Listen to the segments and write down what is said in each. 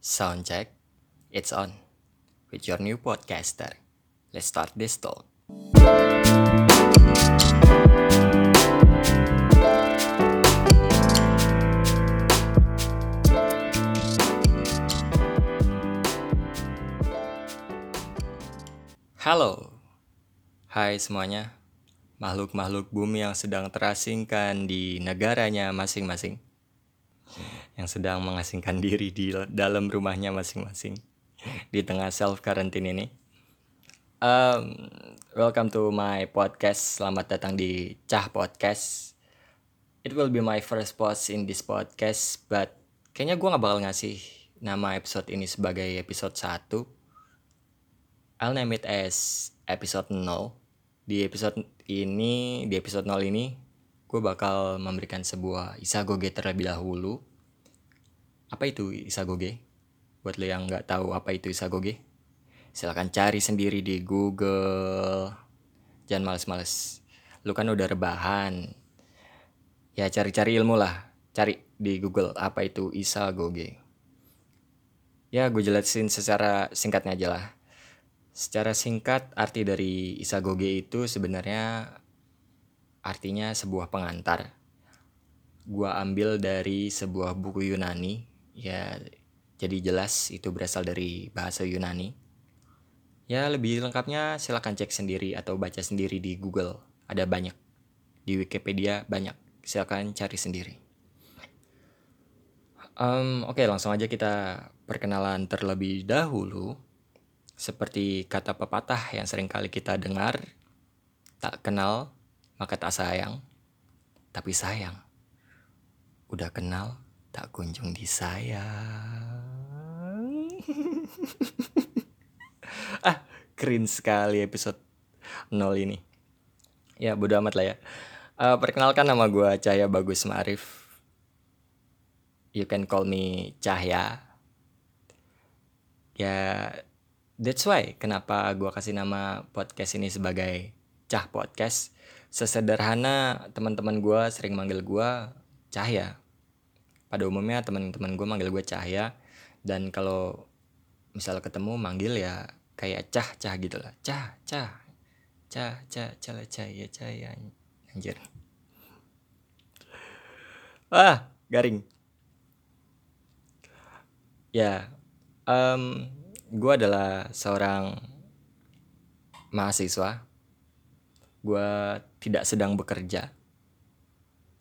Sound check, it's on. With your new podcaster. Let's start this talk. Halo, hai semuanya, makhluk-makhluk bumi yang sedang terasingkan di negaranya masing-masing, yang sedang mengasingkan diri di dalam rumahnya masing-masing di tengah self quarantine ini. Um, welcome to my podcast. Selamat datang di Cah Podcast. It will be my first post in this podcast, but kayaknya gue gak bakal ngasih nama episode ini sebagai episode 1 I'll name it as episode 0. Di episode ini, di episode 0 ini, gue bakal memberikan sebuah isagoge terlebih dahulu. Apa itu isagoge? Buat lo yang nggak tahu apa itu isagoge, silahkan cari sendiri di Google. Jangan males-males. Lu kan udah rebahan. Ya cari-cari ilmu lah. Cari di Google apa itu isagoge. Ya gue jelasin secara singkatnya aja lah Secara singkat, arti dari isagoge itu sebenarnya artinya sebuah pengantar. Gua ambil dari sebuah buku Yunani, ya jadi jelas itu berasal dari bahasa Yunani. Ya lebih lengkapnya silahkan cek sendiri atau baca sendiri di Google. Ada banyak. Di Wikipedia banyak. Silahkan cari sendiri. Um, Oke, okay, langsung aja kita perkenalan terlebih dahulu. Seperti kata pepatah yang sering kali kita dengar, tak kenal maka tak sayang, tapi sayang. Udah kenal tak kunjung disayang. ah, keren sekali episode 0 ini. Ya, bodo amat lah ya. Uh, perkenalkan nama gue Cahya Bagus Ma'arif. You can call me Cahya. Ya, That's why kenapa gue kasih nama podcast ini sebagai Cah Podcast. Sesederhana teman-teman gue sering manggil gue Cahya. Pada umumnya teman-teman gue manggil gue Cahya. Dan kalau misal ketemu manggil ya kayak Cah Cah gitu lah. Cah Cah Cah Cah Cah Cahya. Anjir. Wah garing. Ya, um, gue adalah seorang mahasiswa. Gue tidak sedang bekerja.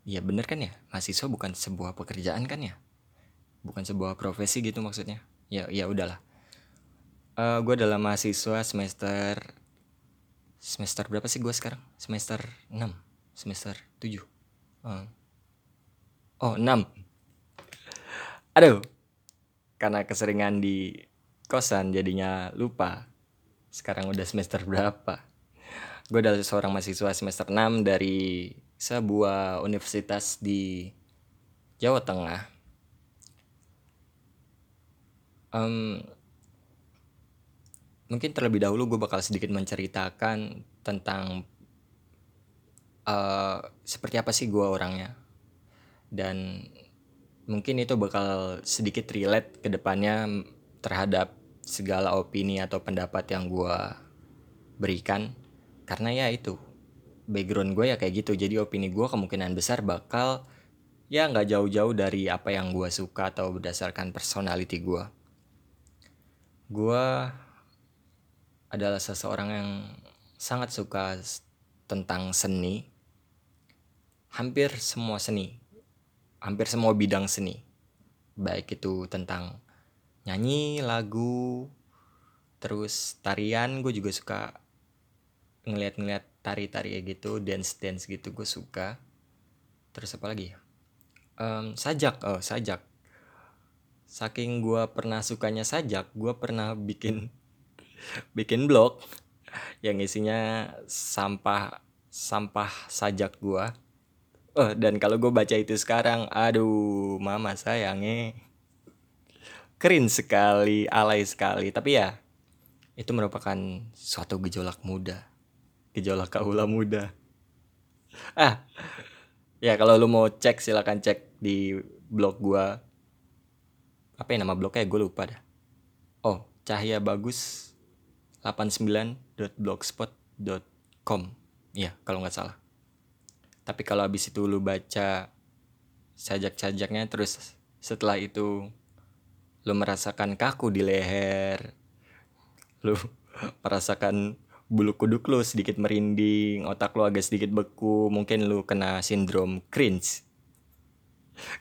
Ya bener kan ya, mahasiswa bukan sebuah pekerjaan kan ya, bukan sebuah profesi gitu maksudnya. Ya ya udahlah. Uh, gue adalah mahasiswa semester semester berapa sih gue sekarang? Semester 6 semester 7 uh. Oh 6 Aduh Karena keseringan di kosan jadinya lupa sekarang udah semester berapa gue adalah seorang mahasiswa semester 6 dari sebuah universitas di Jawa Tengah. Um, mungkin terlebih dahulu gue bakal sedikit menceritakan tentang uh, seperti apa sih gue orangnya. Dan mungkin itu bakal sedikit relate ke depannya terhadap segala opini atau pendapat yang gue berikan. Karena ya itu background gue ya kayak gitu. Jadi opini gue kemungkinan besar bakal ya nggak jauh-jauh dari apa yang gue suka atau berdasarkan personality gue. Gue adalah seseorang yang sangat suka tentang seni. Hampir semua seni hampir semua bidang seni. Baik itu tentang nyanyi lagu terus tarian gue juga suka ngeliat-ngeliat tari-tari gitu dance dance gitu gue suka. Terus apa lagi um, sajak oh sajak. Saking gue pernah sukanya sajak gue pernah bikin bikin blog yang isinya sampah sampah sajak gue oh dan kalau gue baca itu sekarang aduh mama sayangnya. Keren sekali, alay sekali. Tapi ya, itu merupakan suatu gejolak muda. Gejolak kaula muda. Ah, ya kalau lu mau cek silakan cek di blog gua. apa ya nama blognya gue lupa dah oh cahaya bagus 89.blogspot.com Iya kalau nggak salah tapi kalau habis itu lu baca sajak-sajaknya terus setelah itu lu merasakan kaku di leher lu merasakan bulu kuduk lu sedikit merinding otak lu agak sedikit beku mungkin lu kena sindrom cringe.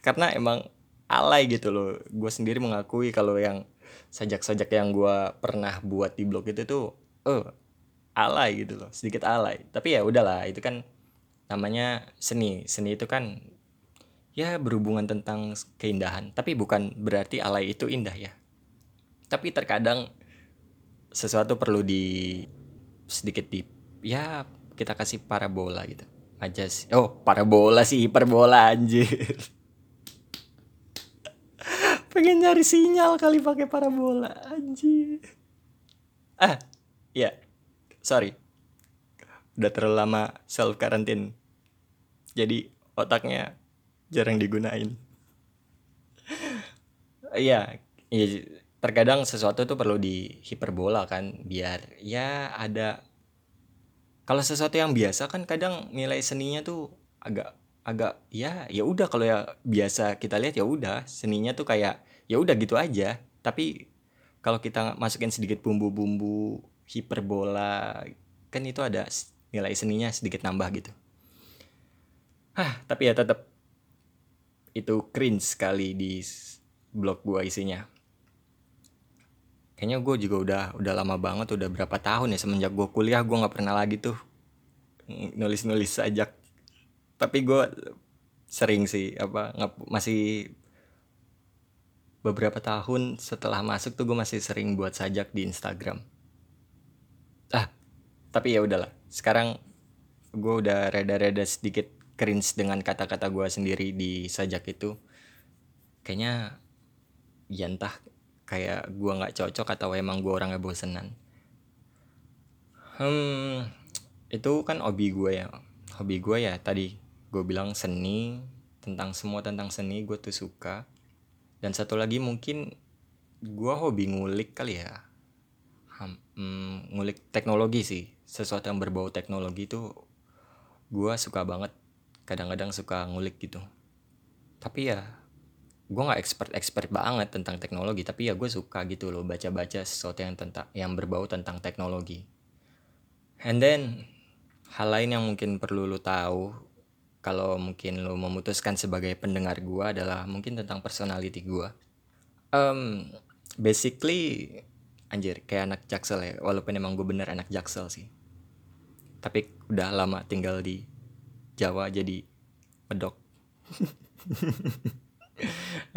Karena emang alay gitu loh. Gue sendiri mengakui kalau yang sajak-sajak yang gue pernah buat di blog itu tuh eh alay gitu loh. Sedikit alay. Tapi ya udahlah itu kan namanya seni. Seni itu kan ya berhubungan tentang keindahan. Tapi bukan berarti alay itu indah ya. Tapi terkadang sesuatu perlu di sedikit di ya kita kasih parabola gitu. Aja sih. Oh parabola sih parabola anjir. Pengen nyari sinyal kali pakai parabola anjir. Ah ya sorry. Udah terlalu lama self quarantine jadi otaknya jarang digunain. Iya iya terkadang sesuatu tuh perlu di hiperbola kan biar ya ada kalau sesuatu yang biasa kan kadang nilai seninya tuh agak agak ya ya udah kalau ya biasa kita lihat ya udah seninya tuh kayak ya udah gitu aja tapi kalau kita masukin sedikit bumbu-bumbu hiperbola kan itu ada nilai seninya sedikit nambah gitu Hah, tapi ya tetap itu cringe sekali di blog gua isinya. Kayaknya gue juga udah udah lama banget, udah berapa tahun ya semenjak gue kuliah gue nggak pernah lagi tuh nulis-nulis sajak. Tapi gue sering sih apa ngap, masih beberapa tahun setelah masuk tuh gue masih sering buat sajak di Instagram. Ah, tapi ya udahlah. Sekarang gue udah reda-reda sedikit cringe dengan kata-kata gue sendiri di sajak itu kayaknya ya entah kayak gue nggak cocok atau emang gue orangnya bosenan. Hmm itu kan hobi gue ya. Hobi gue ya tadi gue bilang seni tentang semua tentang seni gue tuh suka. Dan satu lagi mungkin gue hobi ngulik kali ya. Hmm, ngulik teknologi sih. Sesuatu yang berbau teknologi itu gue suka banget. Kadang-kadang suka ngulik gitu. Tapi ya gue nggak expert expert banget tentang teknologi tapi ya gue suka gitu loh baca-baca sesuatu yang tentang yang berbau tentang teknologi. And then hal lain yang mungkin perlu lo tahu kalau mungkin lo memutuskan sebagai pendengar gue adalah mungkin tentang personality gue um, basically anjir kayak anak jaksel ya walaupun emang gue bener anak jaksel sih. Tapi udah lama tinggal di Jawa jadi medok.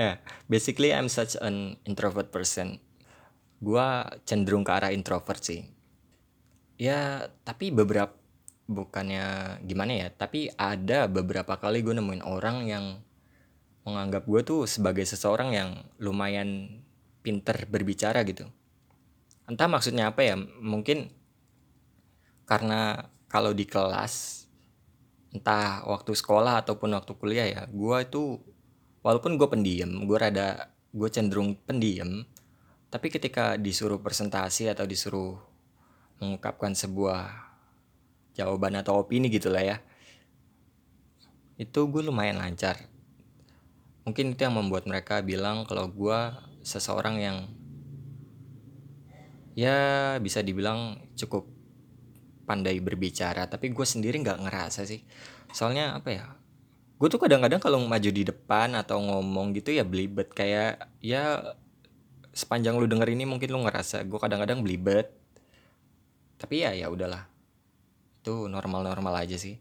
yeah, basically I'm such an introvert person. Gua cenderung ke arah introvert sih. Ya, tapi beberapa bukannya gimana ya, tapi ada beberapa kali gue nemuin orang yang menganggap gue tuh sebagai seseorang yang lumayan pinter berbicara gitu. Entah maksudnya apa ya, mungkin karena kalau di kelas entah waktu sekolah ataupun waktu kuliah ya gue itu walaupun gue pendiam gue rada gue cenderung pendiam tapi ketika disuruh presentasi atau disuruh mengungkapkan sebuah jawaban atau opini gitulah ya itu gue lumayan lancar. Mungkin itu yang membuat mereka bilang kalau gue seseorang yang ya bisa dibilang cukup pandai berbicara tapi gue sendiri nggak ngerasa sih. Soalnya apa ya gue tuh kadang-kadang kalau maju di depan atau ngomong gitu ya belibet kayak ya sepanjang lu denger ini mungkin lu ngerasa gue kadang-kadang belibet. Tapi ya ya udahlah. Itu normal-normal aja sih.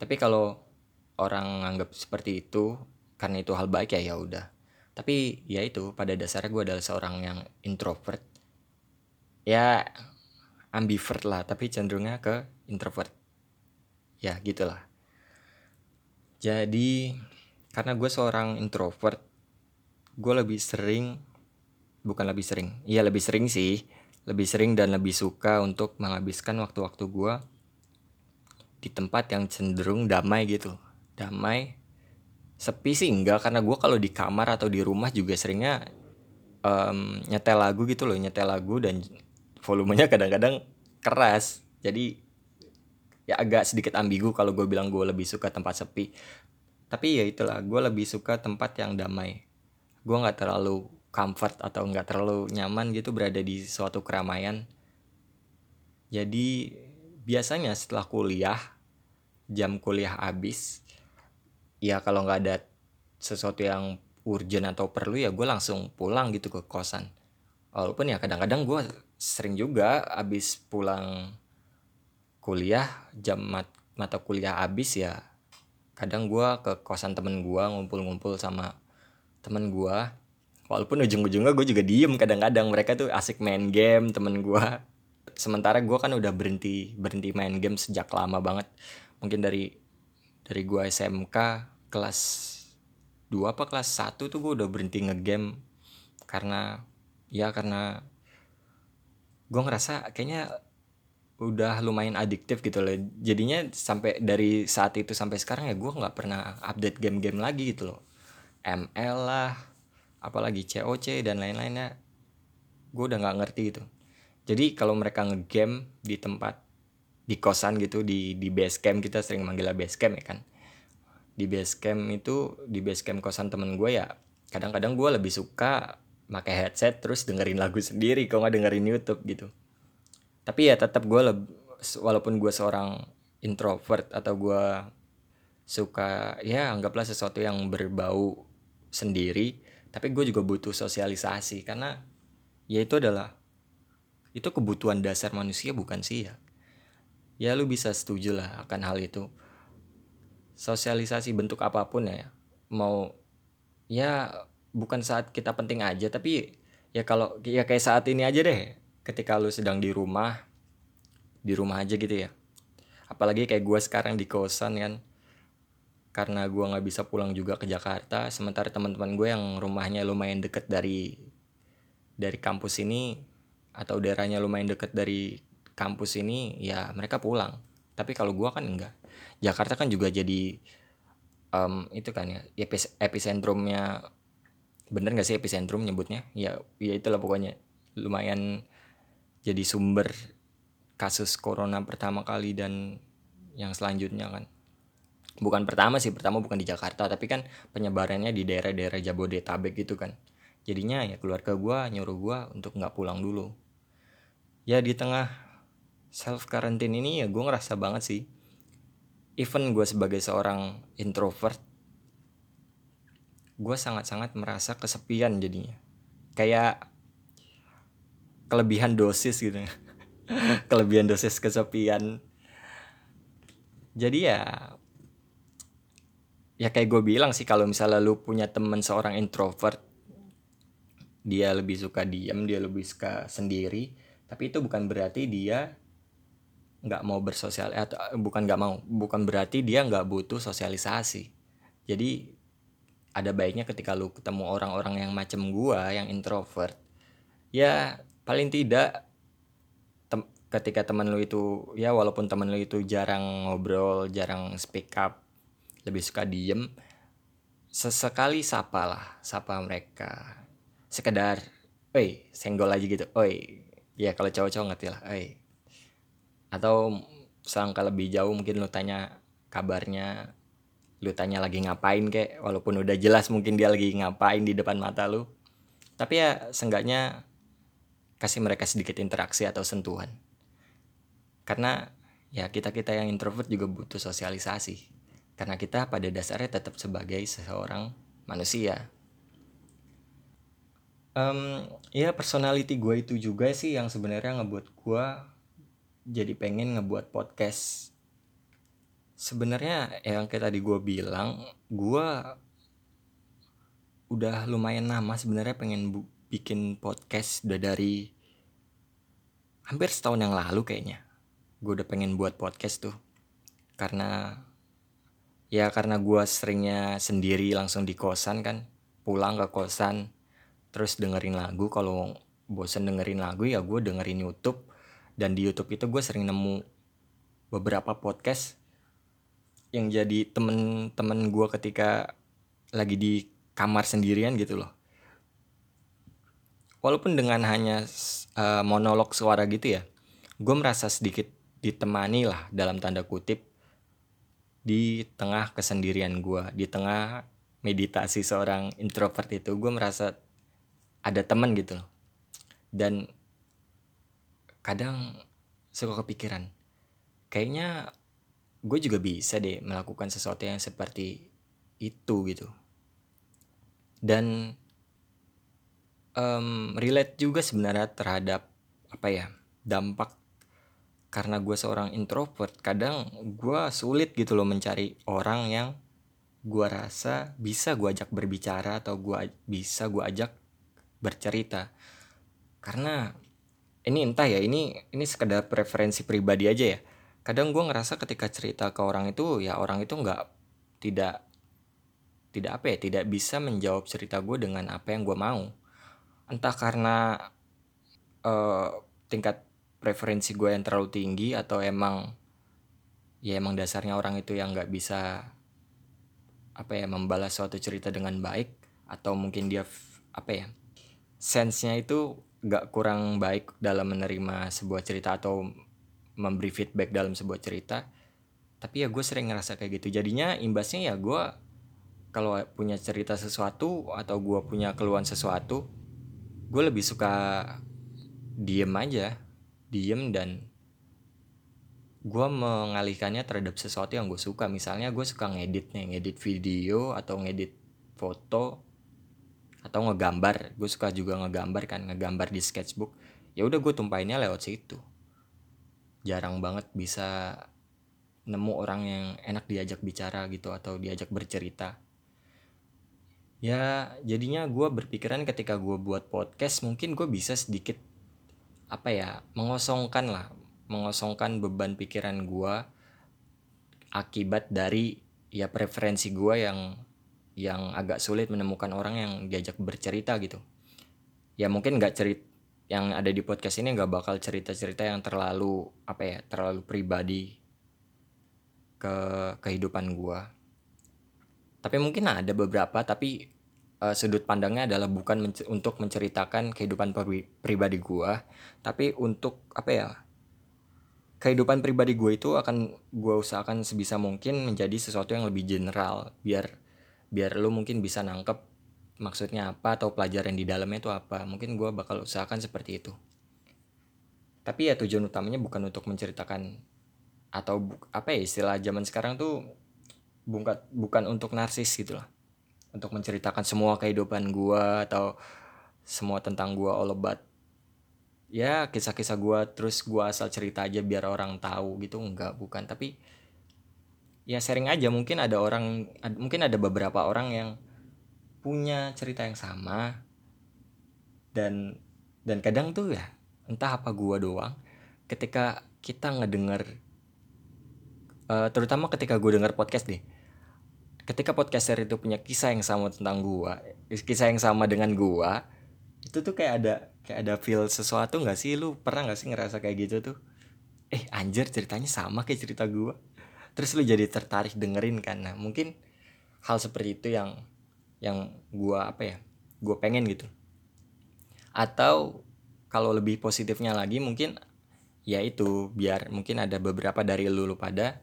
Tapi kalau orang nganggap seperti itu karena itu hal baik ya ya udah. Tapi ya itu pada dasarnya gue adalah seorang yang introvert. Ya ambivert lah tapi cenderungnya ke introvert. Ya gitulah jadi karena gue seorang introvert gue lebih sering bukan lebih sering iya lebih sering sih lebih sering dan lebih suka untuk menghabiskan waktu-waktu gue di tempat yang cenderung damai gitu. Damai sepi sih enggak karena gue kalau di kamar atau di rumah juga seringnya um, nyetel lagu gitu loh nyetel lagu dan volumenya kadang-kadang keras. Jadi ya agak sedikit ambigu kalau gue bilang gue lebih suka tempat sepi. Tapi ya itulah gue lebih suka tempat yang damai. Gue nggak terlalu comfort atau nggak terlalu nyaman gitu berada di suatu keramaian. Jadi biasanya setelah kuliah jam kuliah habis ya kalau nggak ada sesuatu yang urgent atau perlu ya gue langsung pulang gitu ke kosan. Walaupun ya kadang-kadang gue sering juga habis pulang kuliah jam mat mata kuliah habis ya kadang gue ke kosan temen gue ngumpul-ngumpul sama temen gue walaupun ujung-ujungnya gue juga diem kadang-kadang mereka tuh asik main game temen gue sementara gue kan udah berhenti berhenti main game sejak lama banget. Mungkin dari dari gue SMK kelas 2 apa kelas 1 tuh gue udah berhenti ngegame. Karena ya karena gue ngerasa kayaknya udah lumayan adiktif gitu loh. Jadinya sampai dari saat itu sampai sekarang ya gue nggak pernah update game-game lagi gitu loh. ML lah apalagi COC dan lain-lainnya. Gue udah nggak ngerti gitu. Jadi kalau mereka ngegame di tempat di kosan gitu di di base camp kita sering manggilnya base camp ya kan? Di base camp itu di base camp kosan temen gue ya kadang-kadang gue lebih suka pakai headset terus dengerin lagu sendiri kalau nggak dengerin YouTube gitu tapi ya tetap gue walaupun gue seorang introvert atau gue suka ya anggaplah sesuatu yang berbau sendiri tapi gue juga butuh sosialisasi karena ya itu adalah itu kebutuhan dasar manusia bukan sih ya? Ya lu bisa setuju lah akan hal itu. Sosialisasi bentuk apa pun ya mau ya bukan saat kita penting aja tapi ya kalau ya kayak saat ini aja deh ketika lu sedang di rumah di rumah aja gitu ya. Apalagi kayak gue sekarang di kosan kan karena gue nggak bisa pulang juga ke Jakarta sementara teman-teman gue yang rumahnya lumayan deket dari dari kampus ini atau daerahnya lumayan deket dari kampus ini ya mereka pulang. Tapi kalau gue kan enggak. Jakarta kan juga jadi um, itu kan ya epicentrumnya. Bener gak sih epicentrum nyebutnya? Ya ya itulah pokoknya. Lumayan jadi sumber kasus corona pertama kali dan yang selanjutnya kan? Bukan pertama sih pertama bukan di Jakarta tapi kan penyebarannya di daerah-daerah Jabodetabek gitu kan? Jadinya ya keluarga gue nyuruh gue untuk nggak pulang dulu. Ya di tengah self quarantine ini ya gue ngerasa banget sih even gue sebagai seorang introvert gue sangat-sangat merasa kesepian jadinya. Kayak kelebihan dosis gitu. Kelebihan dosis kesepian. Jadi ya ya kayak gue bilang sih kalau misalnya lu punya temen seorang introvert dia lebih suka diam dia lebih suka sendiri tapi itu bukan berarti dia nggak mau bersosial atau bukan nggak mau bukan berarti dia nggak butuh sosialisasi. Jadi ada baiknya ketika lu ketemu orang-orang yang macam gua yang introvert ya paling tidak tem ketika teman lu itu ya walaupun teman lu itu jarang ngobrol jarang speak up lebih suka diem sesekali sapa lah sapa mereka. Sekedar oi senggol aja gitu oi. Ya kalau cowok-cowok ngerti lah oi. Atau selangkah lebih jauh mungkin lu tanya kabarnya lu tanya lagi ngapain kek walaupun udah jelas mungkin dia lagi ngapain di depan mata lu. Tapi ya seenggaknya kasih mereka sedikit interaksi atau sentuhan. Karena ya kita kita yang introvert juga butuh sosialisasi. Karena kita pada dasarnya tetap sebagai seseorang manusia. Um, ya personality gue itu juga sih yang sebenarnya ngebuat gue jadi pengen ngebuat podcast. Sebenarnya yang kayak tadi gue bilang gue udah lumayan lama sebenarnya pengen bikin podcast udah dari hampir setahun yang lalu kayaknya gue udah pengen buat podcast tuh. Karena ya karena gue seringnya sendiri langsung di kosan kan. Pulang ke kosan terus dengerin lagu. Kalau bosen dengerin lagu ya gue dengerin YouTube. Dan di YouTube itu gue sering nemu beberapa podcast yang jadi temen-temen gue ketika lagi di kamar sendirian gitu loh walaupun dengan hanya uh, monolog suara gitu ya gue merasa sedikit ditemani lah dalam tanda kutip di tengah kesendirian gue di tengah meditasi seorang introvert itu gue merasa ada teman gitu loh. Dan kadang suka kepikiran kayaknya gue juga bisa deh melakukan sesuatu yang seperti itu gitu. Dan um, relate juga sebenarnya terhadap apa ya dampak. Karena gue seorang introvert kadang gue sulit gitu loh mencari orang yang gue rasa bisa gue ajak berbicara atau gue bisa gue ajak bercerita. Karena ini entah ya ini ini sekedar preferensi pribadi aja ya. Kadang gue ngerasa ketika cerita ke orang itu ya orang itu nggak tidak tidak apa ya tidak bisa menjawab cerita gue dengan apa yang gue mau entah karena uh, tingkat preferensi gue yang terlalu tinggi atau emang ya emang dasarnya orang itu yang nggak bisa apa ya membalas suatu cerita dengan baik atau mungkin dia apa ya sense-nya itu gak kurang baik dalam menerima sebuah cerita atau memberi feedback dalam sebuah cerita. Tapi ya gue sering ngerasa kayak gitu. Jadinya imbasnya ya gue kalau punya cerita sesuatu atau gue punya keluhan sesuatu gue lebih suka diem aja diem dan gue mengalihkannya terhadap sesuatu yang gue suka. Misalnya gue suka ngedit nih ngedit video atau ngedit foto atau ngegambar. Gue suka juga ngegambar kan ngegambar di sketchbook. Ya udah gue tumpahinnya lewat situ. Jarang banget bisa nemu orang yang enak diajak bicara gitu atau diajak bercerita ya jadinya gue berpikiran ketika gue buat podcast mungkin gue bisa sedikit apa ya mengosongkan lah mengosongkan beban pikiran gue akibat dari ya preferensi gue yang yang agak sulit menemukan orang yang diajak bercerita gitu. Ya mungkin nggak cerit yang ada di podcast ini nggak bakal cerita-cerita yang terlalu apa ya terlalu pribadi ke kehidupan gue tapi mungkin ada beberapa tapi uh, sudut pandangnya adalah bukan menc untuk menceritakan kehidupan pri pribadi gue tapi untuk apa ya kehidupan pribadi gue itu akan gue usahakan sebisa mungkin menjadi sesuatu yang lebih general biar biar lu mungkin bisa nangkep maksudnya apa atau pelajaran di dalamnya itu apa. Mungkin gue bakal usahakan seperti itu. Tapi ya tujuan utamanya bukan untuk menceritakan atau apa ya istilah zaman sekarang tuh bukan bukan untuk narsis gitu lah untuk menceritakan semua kehidupan gue atau semua tentang gue all about ya kisah-kisah gue terus gue asal cerita aja biar orang tahu gitu enggak bukan. Tapi ya sharing aja. Mungkin ada orang ad, mungkin ada beberapa orang yang punya cerita yang sama. Dan dan kadang tuh ya entah apa gua doang ketika kita ngedenger uh, terutama ketika gua denger podcast deh ketika podcaster itu punya kisah yang sama tentang gua kisah yang sama dengan gua itu tuh kayak ada kayak ada feel sesuatu nggak sih? Lu pernah nggak sih ngerasa kayak gitu tuh? Eh anjir ceritanya sama kayak cerita gua. Terus lu jadi tertarik dengerin kan? Nah mungkin hal seperti itu yang yang gua apa ya gua pengen gitu. Atau kalau lebih positifnya lagi mungkin ya itu biar mungkin ada beberapa dari lu, lu pada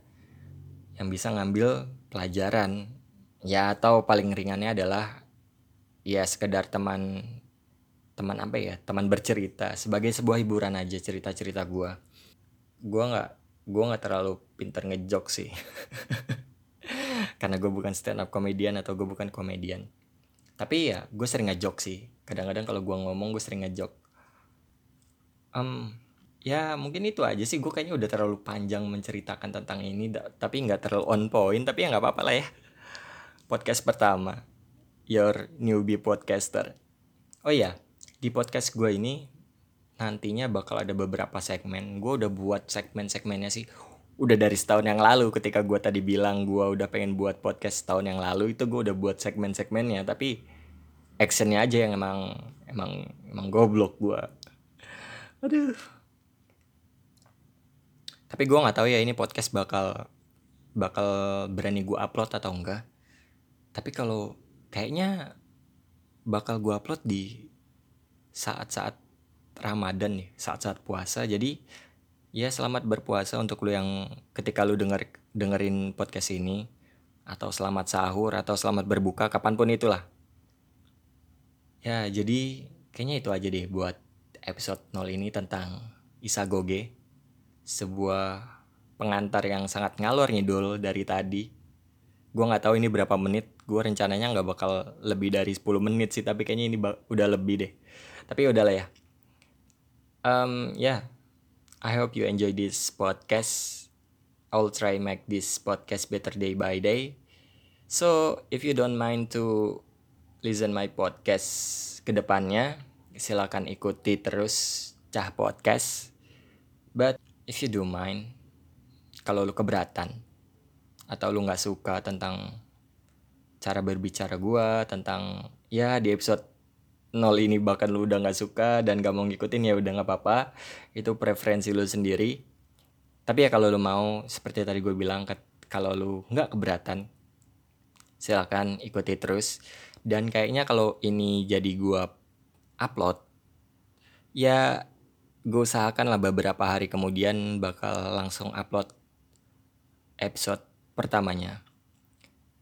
yang bisa ngambil pelajaran. Ya atau paling ringannya adalah ya sekedar teman teman apa ya teman bercerita. Sebagai sebuah hiburan aja cerita cerita gue gue nggak gue nggak terlalu pinter ngejok sih. Karena gue bukan stand up komedian atau gue bukan komedian. Tapi ya gue sering ngejok sih. Kadang-kadang kalau gue ngomong gue sering ngejok. Um, ya mungkin itu aja sih. Gue kayaknya udah terlalu panjang menceritakan tentang ini tapi nggak terlalu on point. Tapi ya nggak apa-apa lah ya. Podcast pertama. Your newbie podcaster. Oh ya di podcast gue ini nantinya bakal ada beberapa segmen. Gue udah buat segmen-segmennya sih. Udah dari setahun yang lalu ketika gue tadi bilang gue udah pengen buat podcast setahun yang lalu itu gue udah buat segmen-segmennya. Tapi actionnya aja yang emang emang emang goblok gue aduh tapi gue nggak tahu ya ini podcast bakal bakal berani gue upload atau enggak tapi kalau kayaknya bakal gue upload di saat-saat Ramadan nih, saat-saat puasa. Jadi ya selamat berpuasa untuk lu yang ketika lu denger dengerin podcast ini atau selamat sahur atau selamat berbuka kapan pun itulah. Ya, jadi kayaknya itu aja deh buat episode 0 ini tentang Isagoge. Sebuah pengantar yang sangat ngalor ngidul dari tadi. Gue nggak tahu ini berapa menit. Gue rencananya nggak bakal lebih dari 10 menit sih, tapi kayaknya ini udah lebih deh. Tapi udahlah ya. Um, ya, yeah. I hope you enjoy this podcast. I'll try make this podcast better day by day. So, if you don't mind to listen my podcast ke depannya, silakan ikuti terus Cah Podcast. But if you do mind, kalau lu keberatan atau lu nggak suka tentang cara berbicara gua tentang ya di episode nol ini bahkan lu udah nggak suka dan gak mau ngikutin ya udah nggak apa-apa. Itu preferensi lu sendiri. Tapi ya kalau lu mau seperti tadi gue bilang kalau lu nggak keberatan silakan ikuti terus. Dan kayaknya kalau ini jadi gue upload ya gue usahakan lah beberapa hari kemudian bakal langsung upload episode pertamanya.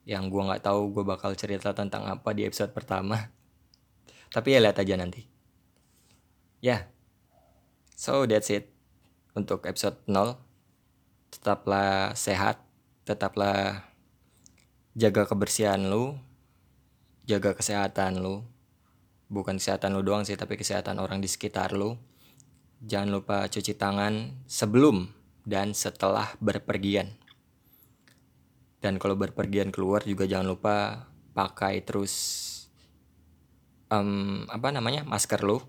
Yang gue nggak tahu gue bakal cerita tentang apa di episode pertama. Tapi ya lihat aja nanti. Ya. Yeah. so that's it. Untuk episode 0 tetaplah sehat tetaplah jaga kebersihan lu jaga kesehatan lu. Bukan kesehatan lu doang sih tapi kesehatan orang di sekitar lu jangan lupa cuci tangan sebelum dan setelah berpergian. Dan kalau berpergian keluar juga jangan lupa pakai terus um, apa namanya masker lo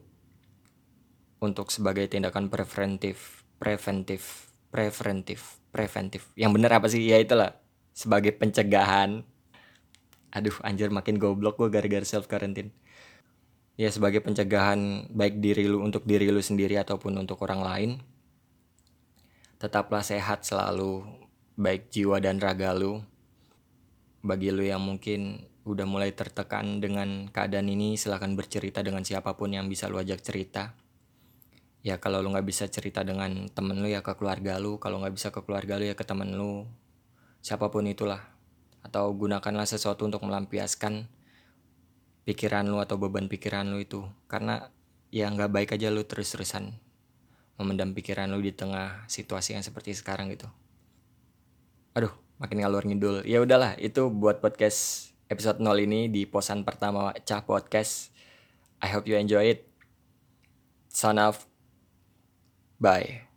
untuk sebagai tindakan preventif preventif preventif preventif. Yang bener apa sih? Ya itulah sebagai pencegahan. Aduh anjir makin goblok gue gara-gara self quarantine ya sebagai pencegahan baik diri lu untuk diri lu sendiri ataupun untuk orang lain tetaplah sehat selalu baik jiwa dan raga lu. Bagi lu yang mungkin udah mulai tertekan dengan keadaan ini silahkan bercerita dengan siapa pun yang bisa lu ajak cerita. Ya kalau lu nggak bisa cerita dengan temen lu ya ke keluarga lu. Kalau nggak bisa ke keluarga lu ya ke temen lu. Siapa pun itulah. Atau gunakanlah sesuatu untuk melampiaskan pikiran lu atau beban pikiran lu itu. Karena ya nggak baik aja lu terus-terusan memendam pikiran lu di tengah situasi yang seperti sekarang gitu. Aduh makin ngalur ngidul. Ya udahlah itu buat podcast episode 0 ini di posan pertama Cah Podcast. I hope you enjoy it. Son of bye